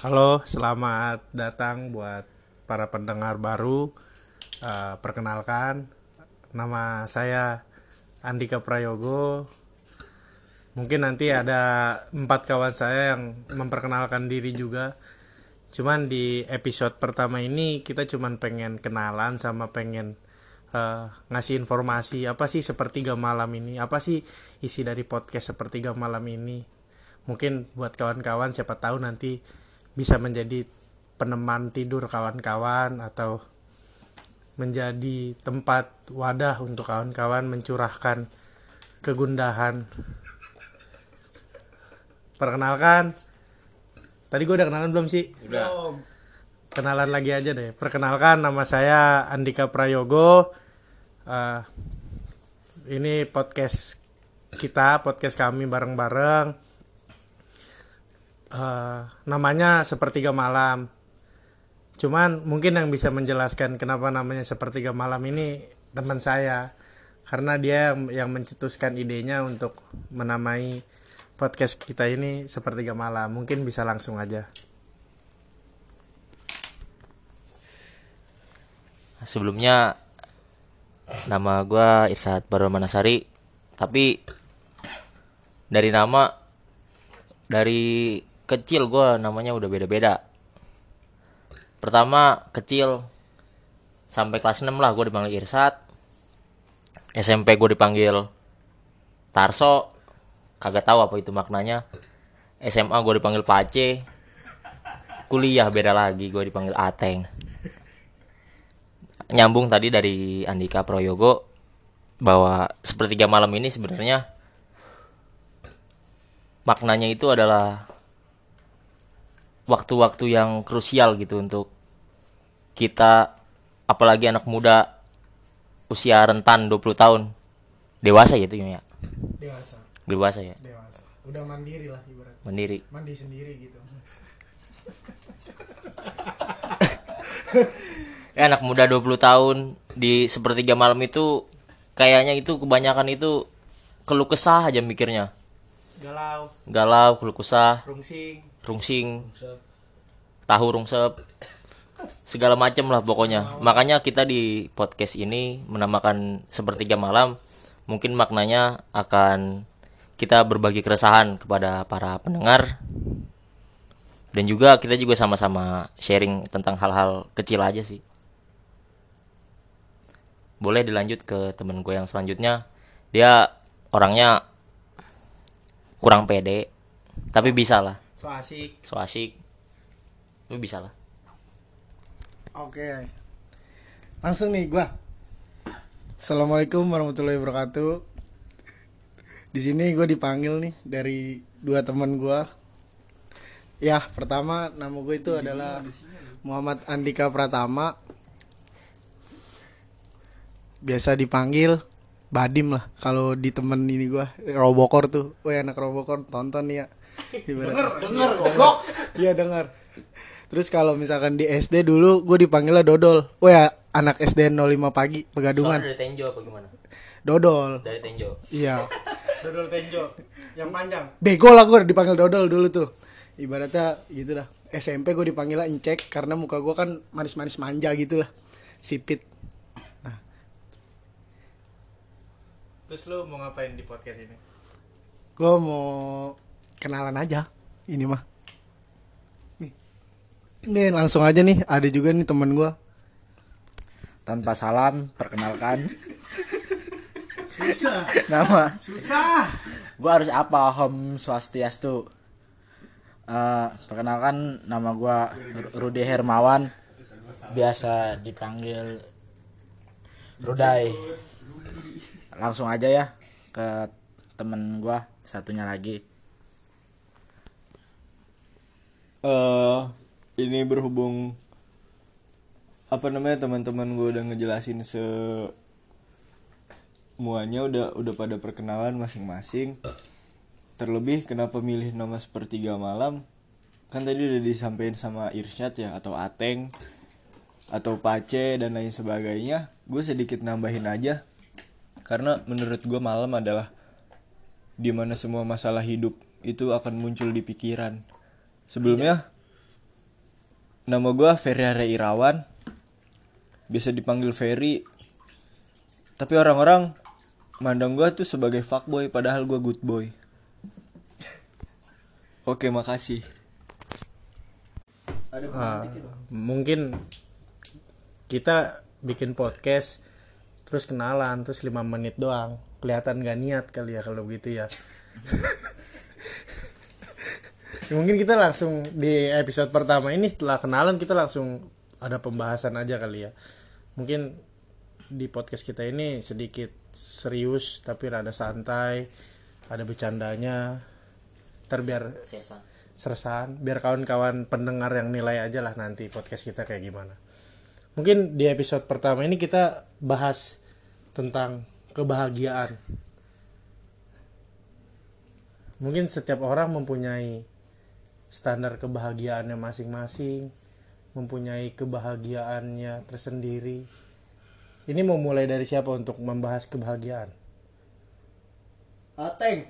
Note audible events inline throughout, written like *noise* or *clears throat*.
Halo, selamat datang buat para pendengar baru. Eh, perkenalkan, nama saya Andika Prayogo. Mungkin nanti ada empat kawan saya yang memperkenalkan diri juga. Cuman di episode pertama ini kita cuman pengen kenalan sama pengen eh, ngasih informasi apa sih sepertiga malam ini, apa sih isi dari podcast sepertiga malam ini mungkin buat kawan-kawan siapa tahu nanti bisa menjadi peneman tidur kawan-kawan atau menjadi tempat wadah untuk kawan-kawan mencurahkan kegundahan. Perkenalkan tadi gue udah kenalan belum sih? Udah. kenalan lagi aja deh. Perkenalkan nama saya Andika Prayogo. Eh, ini podcast kita podcast kami bareng-bareng Eh, namanya sepertiga malam. Cuman mungkin yang bisa menjelaskan kenapa namanya sepertiga malam ini teman saya karena dia yang- mencetuskan idenya untuk menamai podcast kita ini sepertiga malam. Mungkin bisa langsung aja. Sebelumnya nama gua Irsad Barul Manasari, tapi dari nama dari kecil gua namanya udah beda-beda. Pertama kecil sampai kelas 6 lah gue dipanggil Irsad. SMP gue dipanggil Tarso, kagak tahu apa itu maknanya. SMA gue dipanggil Pace. Kuliah beda lagi gue dipanggil Ateng nyambung tadi dari Andika Proyogo bahwa sepertiga malam ini sebenarnya maknanya itu adalah waktu-waktu yang krusial gitu untuk kita apalagi anak muda usia rentan 20 tahun. Dewasa ya itu ya? Dewasa, dewasa ya? Dewasa. Udah mandiri lah ibarat. mandiri. Mandi sendiri gitu. ya *laughs* anak muda 20 tahun di sepertiga malam itu kayaknya itu kebanyakan itu keluh kesah aja mikirnya. Galau, galau keluh kesah. Rungsing, rungsing tahu rungsep segala macam lah pokoknya. Makanya kita di podcast ini menamakan sepertiga malam. Mungkin maknanya akan kita berbagi keresahan kepada para pendengar. Dan juga kita juga sama-sama sharing tentang hal-hal kecil aja sih. Boleh dilanjut ke temen gue yang selanjutnya. Dia orangnya kurang pede tapi bisa lah so asik. so asik lu bisa lah Oke. Langsung nih gua. Assalamualaikum warahmatullahi wabarakatuh. Di sini gue dipanggil nih dari dua teman gua. Ya, pertama nama gue itu adalah Muhammad Andika Pratama. Biasa dipanggil Badim lah kalau di temen ini gua Robokor tuh. Woi anak Robokor tonton nih ya. Ibarat- Denger goblok. Iya dengar. Terus kalau misalkan di SD dulu gue dipanggilnya Dodol. Oh ya anak SD 05 pagi Pegadungan. Soalnya dari Tenjo apa gimana Dodol. dari Tenjo Iya. Dodol Tenjo yang panjang. Bego lah gue dipanggil Dodol dulu tuh. Ibaratnya gitu dah. SMP gue dipanggilnya Encek karena muka gue kan manis-manis manja gitu lah. Sipit. Terus lu mau ngapain di podcast ini? Gue mau kenalan aja. Ini mah. Nih. Nih langsung aja nih. Ada juga nih temen gue. Tanpa salam, perkenalkan Susah, nama. susah. Gua harus apa? Om Swastiastu. Eh, perkenalkan nama gua Ru- Rudi Hermawan. Biasa dipanggil Rudai. Langsung aja ya ke temen gua satunya lagi. Eh ini berhubung apa namanya teman-teman gue udah ngejelasin se semuanya udah udah pada perkenalan masing-masing. Terlebih kenapa milih nama sepertiga malam? Kan tadi udah disampaikan sama Irsyad ya atau Ateng atau Pace dan lain sebagainya. Gue sedikit nambahin aja karena menurut gue malam adalah di mana semua masalah hidup itu akan muncul di pikiran Sebelumnya nama gua Ferry Hare Irawan. Biasa dipanggil Ferry. Tapi orang-orang mandang gua tuh sebagai fuckboy padahal gua good boy. *laughs* Oke, makasih. Ah, mungkin kita bikin podcast terus kenalan terus lima menit doang kelihatan gak niat kali ya kalau begitu Ya, *laughs* mungkin kita langsung di episode pertama ini setelah kenalan kita langsung ada pembahasan aja kali ya. Mungkin di podcast kita ini sedikit serius tapi rada santai ada bercandanya. Terbiar Sesa. sersan biar kawan-kawan pendengar yang nilai aja lah nanti podcast kita kayak gimana. Mungkin di episode pertama ini kita bahas tentang kebahagiaan. Mungkin setiap orang mempunyai standar kebahagiaannya masing-masing mempunyai kebahagiaannya tersendiri. Ini mau mulai dari siapa untuk membahas kebahagiaan? Ateng.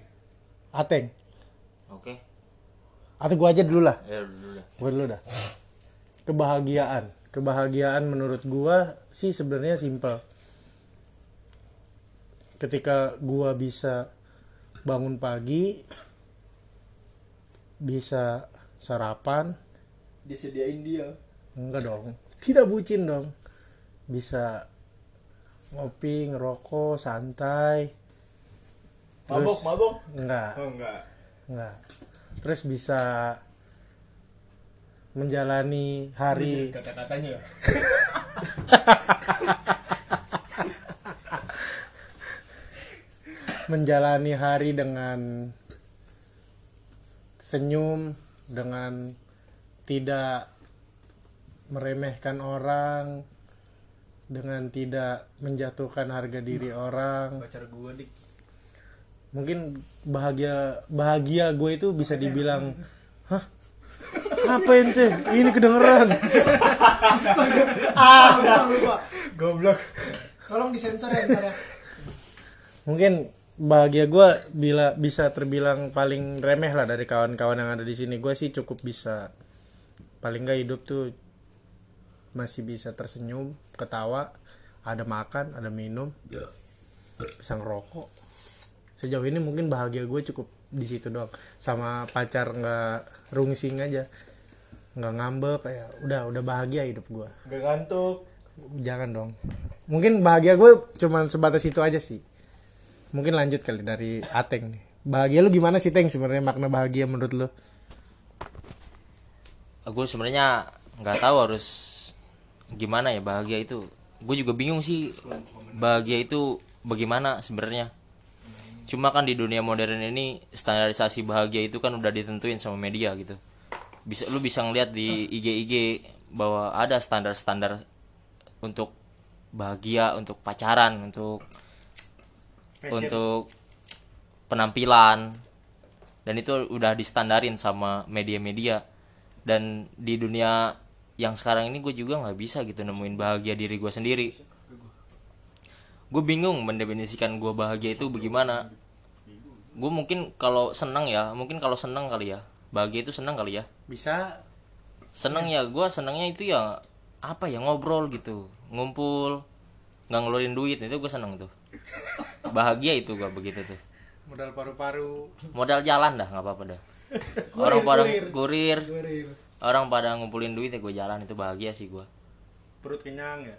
Ateng. Oke. atau gua aja dulu lah. Ya dulu gue dulu dah. Kebahagiaan. Kebahagiaan menurut gua sih sebenarnya simpel. Ketika gua bisa bangun pagi bisa sarapan Disediain dia. enggak dong tidak bucin dong bisa ngopi ngerokok santai Mabok, mabok. enggak Oh enggak. enggak terus bisa menjalani hari Kata-katanya. *laughs* menjalani hari dengan senyum dengan tidak meremehkan orang dengan tidak menjatuhkan harga diri orang Pacar gua dik. mungkin bahagia bahagia gue itu bisa dibilang hah apa ente ini kedengeran Ah, lupa. Goblok. Tolong disensor ya ntar ya. mungkin bahagia gue bila bisa terbilang paling remeh lah dari kawan-kawan yang ada di sini. Gue sih cukup bisa paling nggak hidup tuh masih bisa tersenyum ketawa ada makan ada minum bisa ngerokok. Sejauh ini mungkin bahagia gue cukup di situ doang. Sama pacar nggak rungsing aja nggak ngambek kayak udah udah bahagia hidup gue Gak ngantuk. jangan dong. Mungkin bahagia gue cuman sebatas itu aja sih mungkin lanjut kali dari Ateng nih bahagia lu gimana sih Teng sebenarnya makna bahagia menurut lu Gue sebenarnya nggak tahu harus gimana ya bahagia itu. Gue juga bingung sih bahagia itu bagaimana sebenarnya. Cuma kan di dunia modern ini standarisasi bahagia itu kan udah ditentuin sama media gitu. Bisa lu bisa ngeliat di IG-IG bahwa ada standar-standar untuk bahagia, untuk pacaran, untuk untuk penampilan. Dan itu udah distandarin sama media-media. Dan di dunia yang sekarang ini gue juga nggak bisa gitu nemuin bahagia diri gue sendiri. Gue bingung mendefinisikan gue bahagia itu bagaimana. Gue mungkin kalau senang ya mungkin kalau senang kali ya. Bahagia itu senang kali ya. Bisa. Seneng ya gue senengnya itu ya apa ya ngobrol gitu. Ngumpul nggak ngeluarin duit itu gue seneng tuh bahagia itu gue begitu tuh. Modal paru-paru. Modal jalan dah nggak apa-apa dah. *laughs* Orang pada kurir Kurir. orang pada ngumpulin duit ya gue jalan itu bahagia sih gue perut kenyang ya?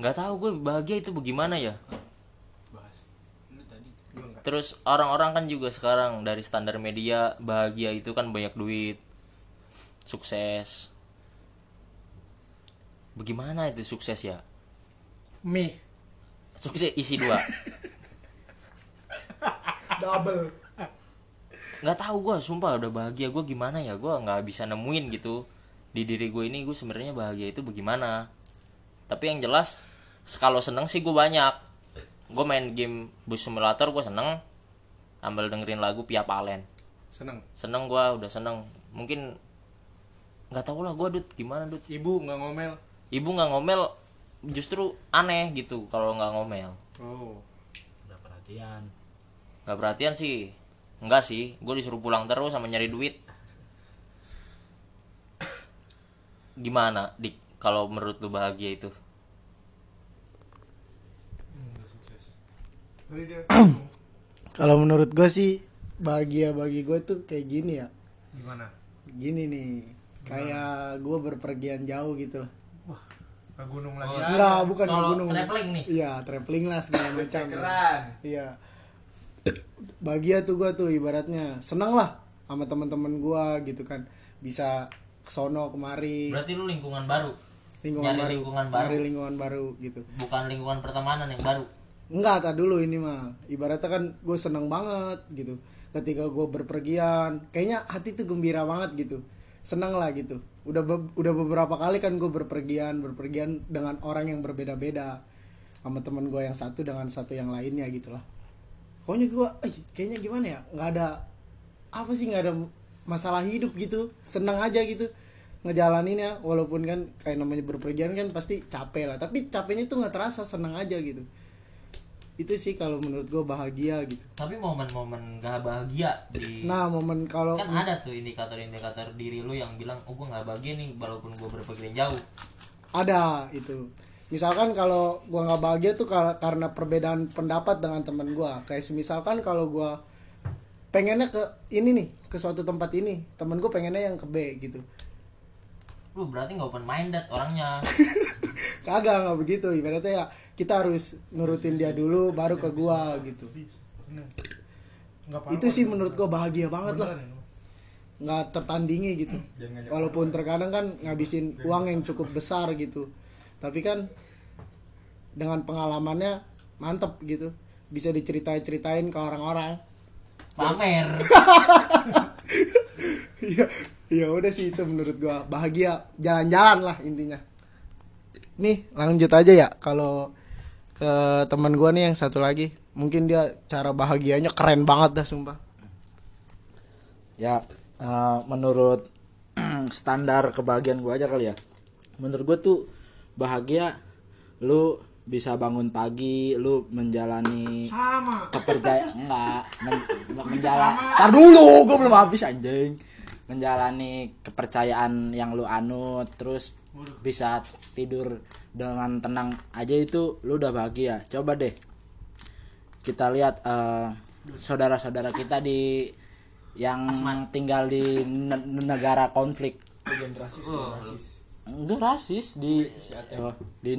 Nggak tahu gue bahagia itu bagaimana ya? Terus orang-orang kan juga sekarang dari standar media bahagia itu kan banyak duit. Sukses. Bagaimana itu sukses ya? Mie sukses isi dua. Double. nggak tahu gue sumpah udah bahagia gue gimana ya? Gue nggak bisa nemuin gitu di diri gue ini gue sebenarnya bahagia itu bagaimana. Tapi yang jelas kalau seneng sih gue banyak. Gue main game bus simulator gue seneng. Sambil dengerin lagu Pia Palen. Seneng? Seneng gue udah seneng. Mungkin nggak tahu lah gue dud gimana dud ibu nggak ngomel? Ibu nggak ngomel justru aneh gitu kalau nggak ngomel. Oh. Nggak perhatian. Nggak perhatian sih. Nggak sih. Gue disuruh pulang terus sama nyari duit. Gimana dik? Kalau menurut lu bahagia itu? Hmm, *clears throat* kalau menurut gue sih bahagia bagi gue tuh kayak gini ya. Gimana? Gini nih. Kayak gue berpergian jauh gitu lah Wah ke gunung lagi Oh, ya Enggak, bukan ke gunung. traveling nih? Iya, traveling lah segala macam. Keren. Iya. Bahagia tuh gue tuh ibaratnya seneng lah sama teman-teman gue gitu kan. Bisa kesono kemari, berarti lu lingkungan baru lingkungan nyari baru, lingkungan baru. nyari lingkungan baru gitu. bukan lingkungan pertemanan yang baru Enggak, tak dulu ini mah. Ibaratnya kan gue seneng banget gitu. Ketika gue berpergian, kayaknya hati tuh gembira banget gitu. Seneng lah gitu. Udah be- udah beberapa kali kan gue berpergian, berpergian dengan orang yang berbeda-beda. Sama temen gue yang satu dengan satu yang lainnya gitu lah. Pokoknya gue, kayaknya gimana ya? Nggak ada apa sih nggak ada masalah hidup gitu. Seneng aja gitu ngejalaninnya walaupun kan kayak namanya berpergian kan pasti capek lah tapi capeknya tuh nggak terasa seneng aja gitu itu sih kalau menurut gue bahagia gitu. Tapi momen-momen gak bahagia di nah momen kalau kan ada tuh indikator-indikator diri lu yang bilang oh gue nggak bahagia nih walaupun gue berpergian jauh. Ada itu. Misalkan kalau gue nggak bahagia tuh kar- karena perbedaan pendapat dengan teman gue kayak misalkan kalau gue pengennya ke ini nih ke suatu tempat ini temen gue pengennya yang ke B gitu. Lu berarti nggak open minded orangnya *laughs* kagak nggak begitu. Ibaratnya ya kita harus nurutin dia dulu baru ke gua gitu. Itu sih menurut gua bahagia banget lah. Nggak tertandingi gitu. Walaupun terkadang kan ngabisin uang yang cukup besar gitu. Tapi kan dengan pengalamannya mantep gitu. Bisa diceritain ceritain ke orang-orang. Pamer. Iya, *laughs* ya udah sih itu menurut gua. Bahagia. Jalan-jalan lah intinya. Nih lanjut aja ya. Kalau ke teman gua nih yang satu lagi, mungkin dia cara bahagianya keren banget dah sumpah. ya eh, menurut *clears throat* standar kebahagiaan gue aja kali ya. Menurut gue tuh bahagia lu bisa bangun pagi lu menjalani sama. kepercayaan *laughs* enggak men, menjalani tar dulu gue belum habis anjing. Menjalani kepercayaan yang lu anut terus bisa tidur dengan tenang aja itu lu udah bahagia. Coba deh kita lihat eh, saudara-saudara kita di yang tinggal di ne- negara konflik. Enggak rasis di oh, di,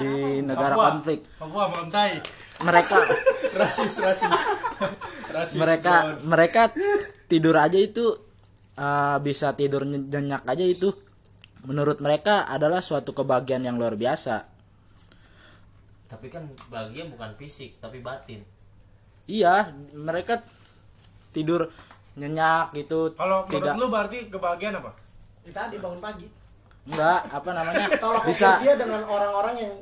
di negara konflik. Papua mereka *laughs* rasis rasis. *laughs* Rasis mereka mereka tidur aja itu uh, bisa tidur ny- nyenyak aja itu menurut mereka adalah suatu kebahagiaan yang luar biasa tapi kan bahagia bukan fisik tapi batin iya mereka tidur nyenyak gitu kalau menurut tidak lu berarti kebahagiaan apa Tadi bangun pagi. enggak apa namanya *laughs* Tolak bisa dia dengan orang-orang yang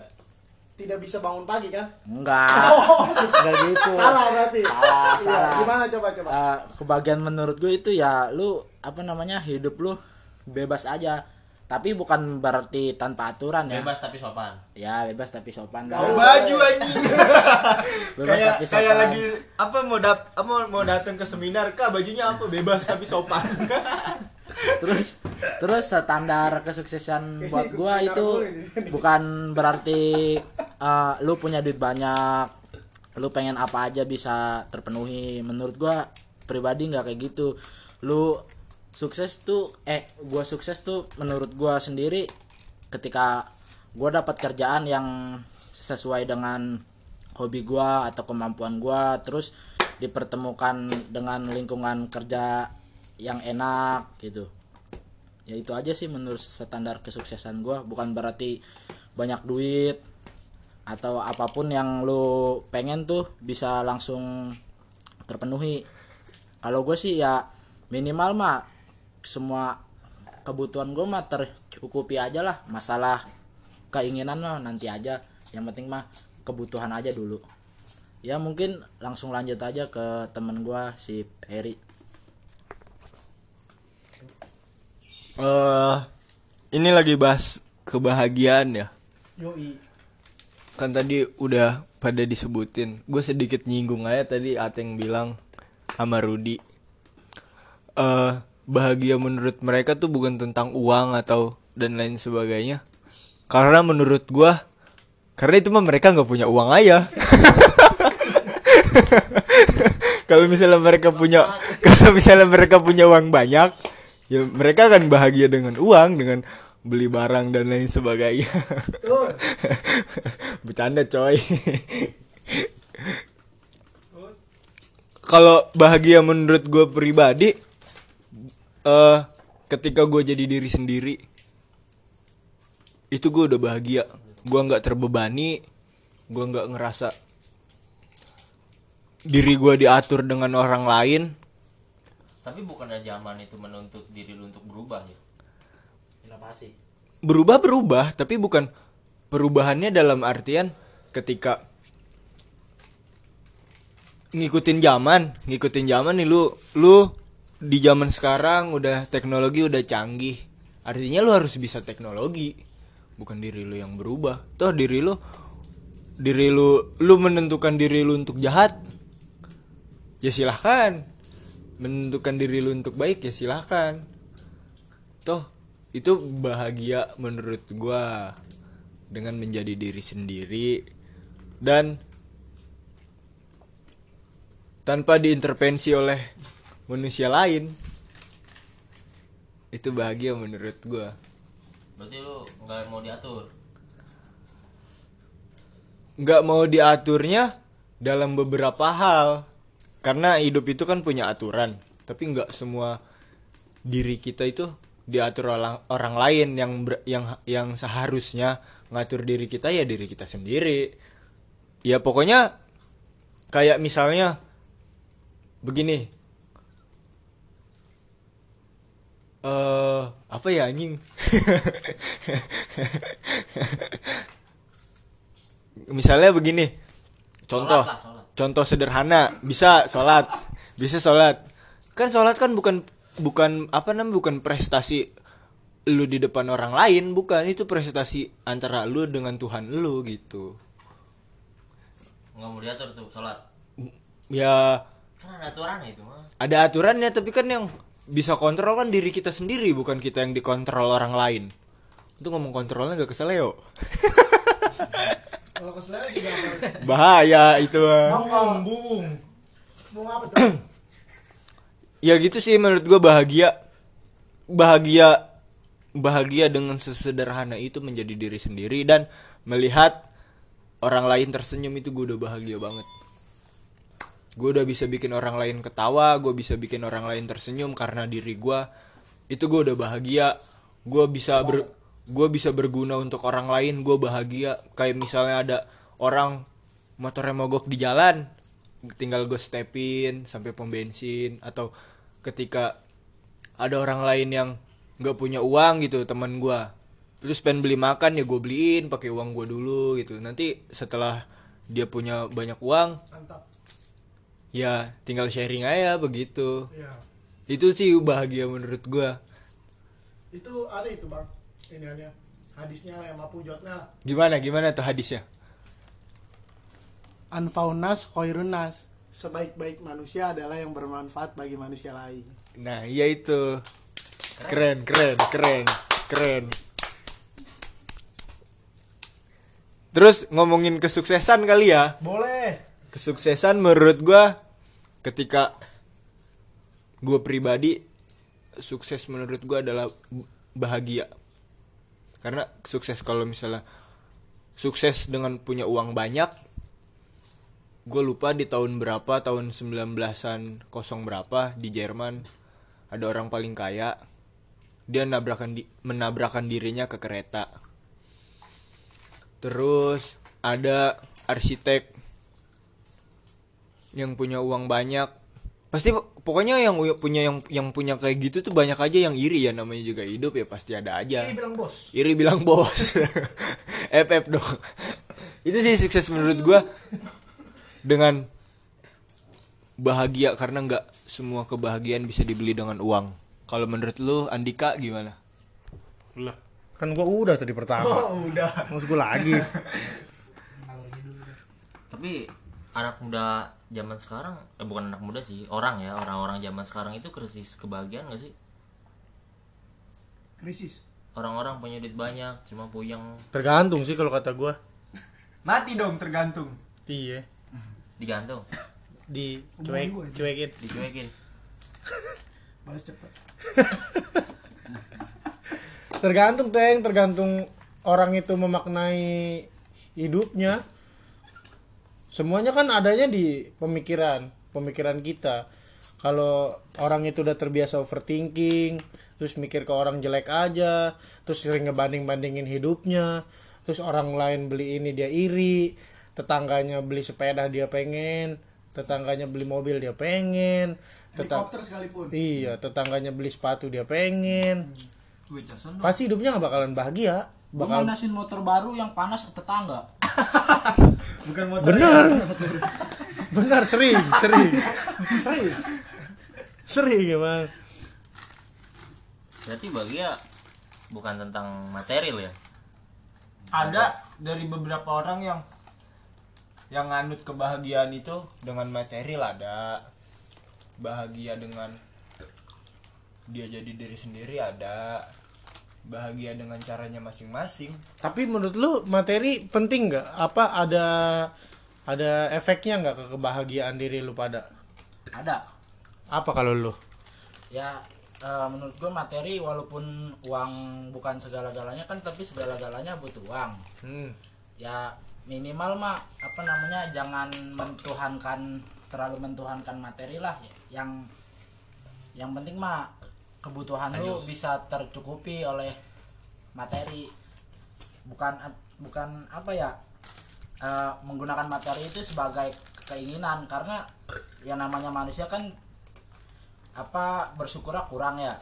tidak bisa bangun pagi kan? enggak *laughs* enggak gitu Salah berarti. Salah, Iya, salah. Gimana coba coba? Uh, kebahagiaan menurut gue itu ya lu apa namanya hidup lu bebas aja tapi bukan berarti tanpa aturan ya. Bebas tapi sopan. Ya bebas tapi sopan. Bawa baju anjing. *laughs* Bebas kayak tapi kayak lagi apa mau dat apa mau datang ke seminar kak bajunya apa? Bebas tapi sopan. *laughs* terus terus standar kesuksesan buat gua itu *laughs* bukan berarti uh, lu punya duit banyak lu pengen apa aja bisa terpenuhi. Menurut gua pribadi nggak kayak gitu. Lu sukses tuh eh gua sukses tuh menurut gua sendiri ketika gua dapat kerjaan yang sesuai dengan hobi gua atau kemampuan gua terus dipertemukan dengan lingkungan kerja yang enak gitu. Ya itu aja sih menurut standar kesuksesan gua. Bukan berarti banyak duit atau apa pun yang lu pengen tuh bisa langsung terpenuhi. Kalau gue sih ya minimal mah semua kebutuhan gue mah tercukupi aja lah masalah keinginan mah nanti aja yang penting mah kebutuhan aja dulu ya mungkin langsung lanjut aja ke temen gue si Peri Eh ini lagi bahas kebahagiaan ya. Yoi. Kan tadi udah pada disebutin. Gue sedikit nyinggung aja tadi Ateng bilang sama Rudi. Eh bahagia menurut mereka tuh bukan tentang uang atau dan lain sebagainya. Karena menurut gua karena itu mah mereka nggak punya uang aja. *laughs* Kalau misalnya mereka punya kalau misalnya mereka punya uang banyak ya mereka akan bahagia dengan uang dengan beli barang dan lain sebagainya. *laughs* Bercanda coy. Kalau bahagia menurut gue pribadi eh ketika gue jadi diri sendiri itu gue udah bahagia gue nggak terbebani gue nggak ngerasa diri gue diatur dengan orang lain Tapi bukannya zaman itu menuntut diri lu untuk berubah ya? Inovasi. berubah berubah tapi bukan perubahannya dalam artian ketika ngikutin zaman ngikutin zaman nih lu lu di zaman sekarang udah teknologi udah canggih. Artinya lu harus bisa teknologi bukan diri lu yang berubah. Toh diri lu diri lu lu menentukan diri lu untuk jahat ya silahkan. Menentukan diri lu untuk baik ya silahkan. Toh itu bahagia menurut gua dengan menjadi diri sendiri dan tanpa diintervensi oleh manusia lain. Itu bahagia menurut gua. Berarti lu nggak mau diatur. nggak mau diaturnya dalam beberapa hal. Karena hidup itu kan punya aturan. Tapi nggak semua diri kita itu diatur orang orang lain yang ber- yang yang seharusnya ngatur diri kita ya diri kita sendiri. Ya pokoknya kayak misalnya begini eh apa ya anjing *laughs* misalnya begini contoh Sholat lah, sholat. contoh sederhana bisa sholat bisa sholat kan sholat kan bukan bukan apa namanya bukan prestasi lu di depan orang lain bukan itu prestasi antara lu dengan Tuhan lu gitu Nggak mau diatur tuh sholat. ya Kan ada aturan itu mah. ada aturannya tapi kan yang bisa kontrol kan diri kita sendiri bukan kita yang dikontrol orang lain itu ngomong kontrolnya gak kesel Leo Kalau keselnya juga bahaya itu. Bung, bung. Bung apa tuh? *clears throat* ya gitu sih menurut gue bahagia bahagia bahagia dengan sesederhana itu menjadi diri sendiri dan melihat orang lain tersenyum itu gue udah bahagia banget gue udah bisa bikin orang lain ketawa gue bisa bikin orang lain tersenyum karena diri gue itu gue udah bahagia. Gue bisa ber gue bisa berguna untuk orang lain gue bahagia. Kayak misalnya ada orang motornya mogok di jalan tinggal gue stepin sampai pom bensin. Atau ketika ada orang lain yang nggak punya uang gitu teman gue terus pengen beli makan ya gue beliin pakai uang gue dulu gitu. Nanti setelah dia punya banyak uang Mantap. Ya tinggal sharing aja begitu Iya. itu sih bahagia menurut gue Itu ada itu bang. Ini ada hadisnya yang mapujotnya. lah. gimana gimana tuh hadisnya Anfaunas khairunas. Sebaik-baik manusia adalah yang bermanfaat bagi manusia lain. nah iya itu keren keren keren keren terus ngomongin kesuksesan kali ya Boleh. Kesuksesan menurut gua ketika gue pribadi sukses menurut gua adalah bahagia. Karena sukses kalau misalnya sukses dengan punya uang banyak gue lupa di tahun berapa tahun 19-an kosong berapa di Jerman ada orang paling kaya dia nabrakan di, menabrakan dirinya ke kereta. Terus ada arsitek yang punya uang banyak. Pasti pokoknya yang punya yang yang punya kayak gitu tuh banyak aja yang iri ya namanya juga hidup ya pasti ada aja. Ini bilang bos. iri bilang bos. *laughs* FF dong. *laughs* Itu sih sukses menurut gua. Dengan bahagia karena nggak semua kebahagiaan bisa dibeli dengan uang. Kalau menurut lu Andika gimana? Lah, kan gua udah tadi pertama. Oh, udah. Maksud gua lagi. *laughs* Tapi anak muda zaman sekarang, eh bukan anak muda sih, orang ya, orang-orang zaman sekarang itu krisis kebahagiaan gak sih? Krisis. orang-orang punya duit banyak cuma puyeng. Tergantung sih kalau kata gua. Mati dong tergantung. iya. Digantung. Di cuek cuekin. Dicuekin. Balas cepet. *laughs* Tergantung teng. Tergantung orang itu memaknai hidupnya semuanya kan adanya di pemikiran pemikiran kita. Kalau orang itu udah terbiasa overthinking terus mikir ke orang jelek aja terus sering ngebanding bandingin hidupnya terus orang lain beli ini dia iri tetangganya beli sepeda dia pengen tetangganya beli mobil dia pengen tetang sekalipun. Iya tetangganya beli sepatu dia pengen. Casan pasti hidupnya nggak bakalan bahagia bakal manasin motor baru yang panas tetangga. *laughs* bukan motor. bener *laughs* bener sering sering sering sering emang berarti bahagia bukan tentang material ya Ada dari beberapa orang yang yang nganut kebahagiaan itu dengan material ada. Bahagia dengan dia jadi diri sendiri ada. Bahagia dengan caranya masing-masing. tapi menurut lu materi penting nggak apa ada ada efeknya nggak ke kebahagiaan diri lu pada Ada. apa kalau lu Ya eh, menurut gua materi walaupun uang bukan segala-galanya kan tapi segala-galanya butuh uang. hmm. Ya minimal mah apa namanya jangan mentuhankan terlalu mentuhankan materi lah yang yang penting mah kebutuhan lu bisa tercukupi oleh materi. Bukan bukan apa ya eh, menggunakan materi itu sebagai keinginan. Karena yang namanya manusia kan apa bersyukurnya kurang ya.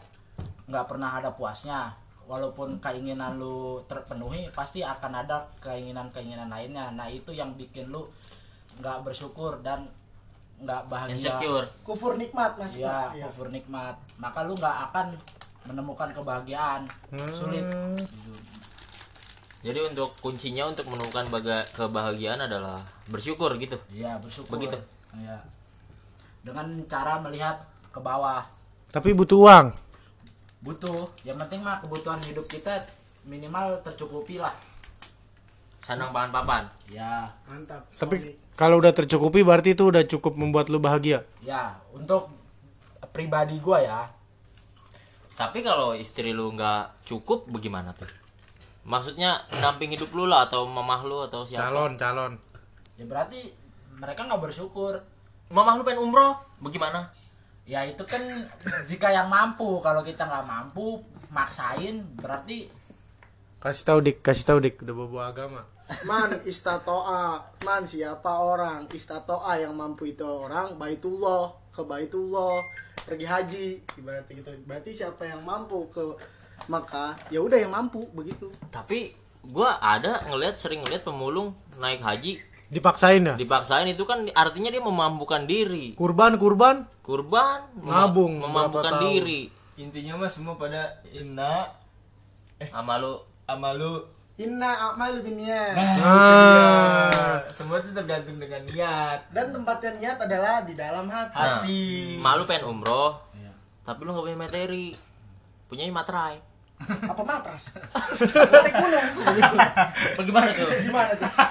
Nggak pernah ada puasnya. Walaupun keinginan lu terpenuhi pasti akan ada keinginan-keinginan lainnya. Nah itu yang bikin lu nggak bersyukur dan nggak bahagia. Insecure. Kufur nikmat mas. Ya Iya. kufur nikmat. Maka lu nggak akan menemukan kebahagiaan. Sulit. Gitu. jadi untuk kuncinya untuk menemukan baga- kebahagiaan adalah bersyukur gitu? Iya bersyukur. Begitu. Iya. dengan cara melihat ke bawah. Tapi butuh uang? Butuh. Yang penting mah kebutuhan hidup kita minimal tercukupi lah sanang pangan papan. Ya. Mantap. Tapi kalau udah tercukupi berarti itu udah cukup membuat lu bahagia? Ya untuk pribadi gua ya. Tapi kalau istri lu nggak cukup bagaimana tuh? Maksudnya damping hidup lu lah atau mamah lu atau siapa? Calon calon. Ya berarti mereka nggak bersyukur. Mamah lu pengen umroh bagaimana? Ya itu kan jika yang mampu. Kalau kita nggak mampu maksain berarti kasih tahu dik kasih tahu dik udah bawa agama. Man istatoa. Man siapa orang? Istatoa yang mampu itu orang baitullah ke baitullah pergi haji. Ibaratnya gitu. Berarti siapa yang mampu ke maka ya udah yang mampu begitu. Tapi gua ada ngelihat sering ngelihat pemulung naik haji. Dipaksain ya? Dipaksain itu kan artinya dia memampukan diri. Kurban kurban kurban mem- Nabung memampukan diri. Intinya mah semua pada inna. Sama lu amalu inna amal binniyat ah semua itu tergantung dengan niat. Dan tempatnya niat adalah di dalam hati. Nah, hati. malu pengen umroh tapi lu gak punya materi. Punya materai. *laughs* Apa matras? *laughs* Lantai gunung. Bagaimana tuh? Gimana tuh? *laughs*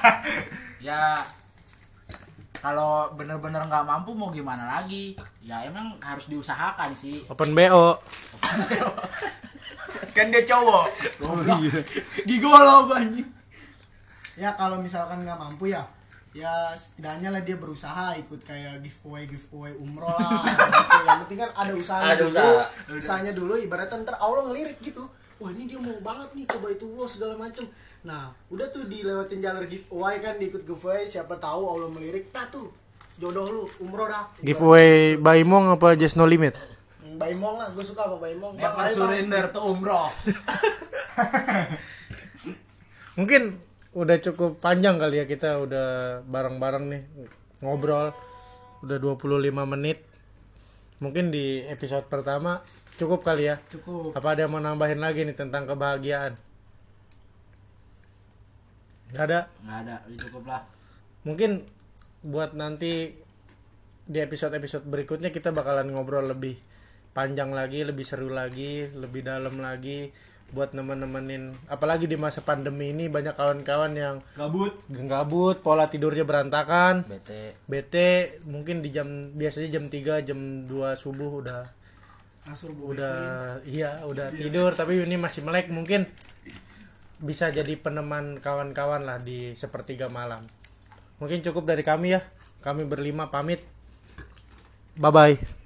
Ya kalau bener-bener nggak mampu mau gimana lagi? Ya emang harus diusahakan sih. Open bo kan dia cowok. Gigolo anjing ya kalau misalkan nggak mampu ya ya setidaknya lah dia berusaha ikut kayak giveaway giveaway umroh lah *laughs* gitu. yang penting kan ada usahanya Ada dulu. usaha. usahanya dulu ibaratnya ntar Allah ngelirik gitu. Wah ini dia mau banget nih coba itu lo segala macem. Nah udah tuh dilewatin jalur giveaway kan diikut giveaway siapa tahu Allah melirik nah tuh jodoh lu umroh dah. Giveaway Baimong apa Just No Limit Baimong lah gue suka sama Baimong. Never Bang. surrender tuh umroh. *laughs* Mungkin udah cukup panjang kali ya kita udah bareng-bareng nih ngobrol. Udah 25 menit. Mungkin di episode pertama cukup kali ya. Cukup. Apa ada yang mau nambahin lagi nih tentang kebahagiaan? Nggak ada? Nggak ada udah cukup lah. Mungkin buat nanti di episode-episode berikutnya kita bakalan ngobrol lebih panjang lagi, lebih seru lagi, lebih dalam lagi buat nemen-nemenin. Apalagi di masa pandemi ini banyak kawan-kawan yang Gabut. gabut pola tidurnya berantakan. Bete. Bete mungkin di jam biasanya jam 3 jam 2 subuh udah Asur bu. udah iya udah tidur tapi ini masih melek mungkin. Bisa jadi peneman kawan-kawan lah di sepertiga malam. Mungkin cukup dari kami ya. Kami berlima pamit. Bye bye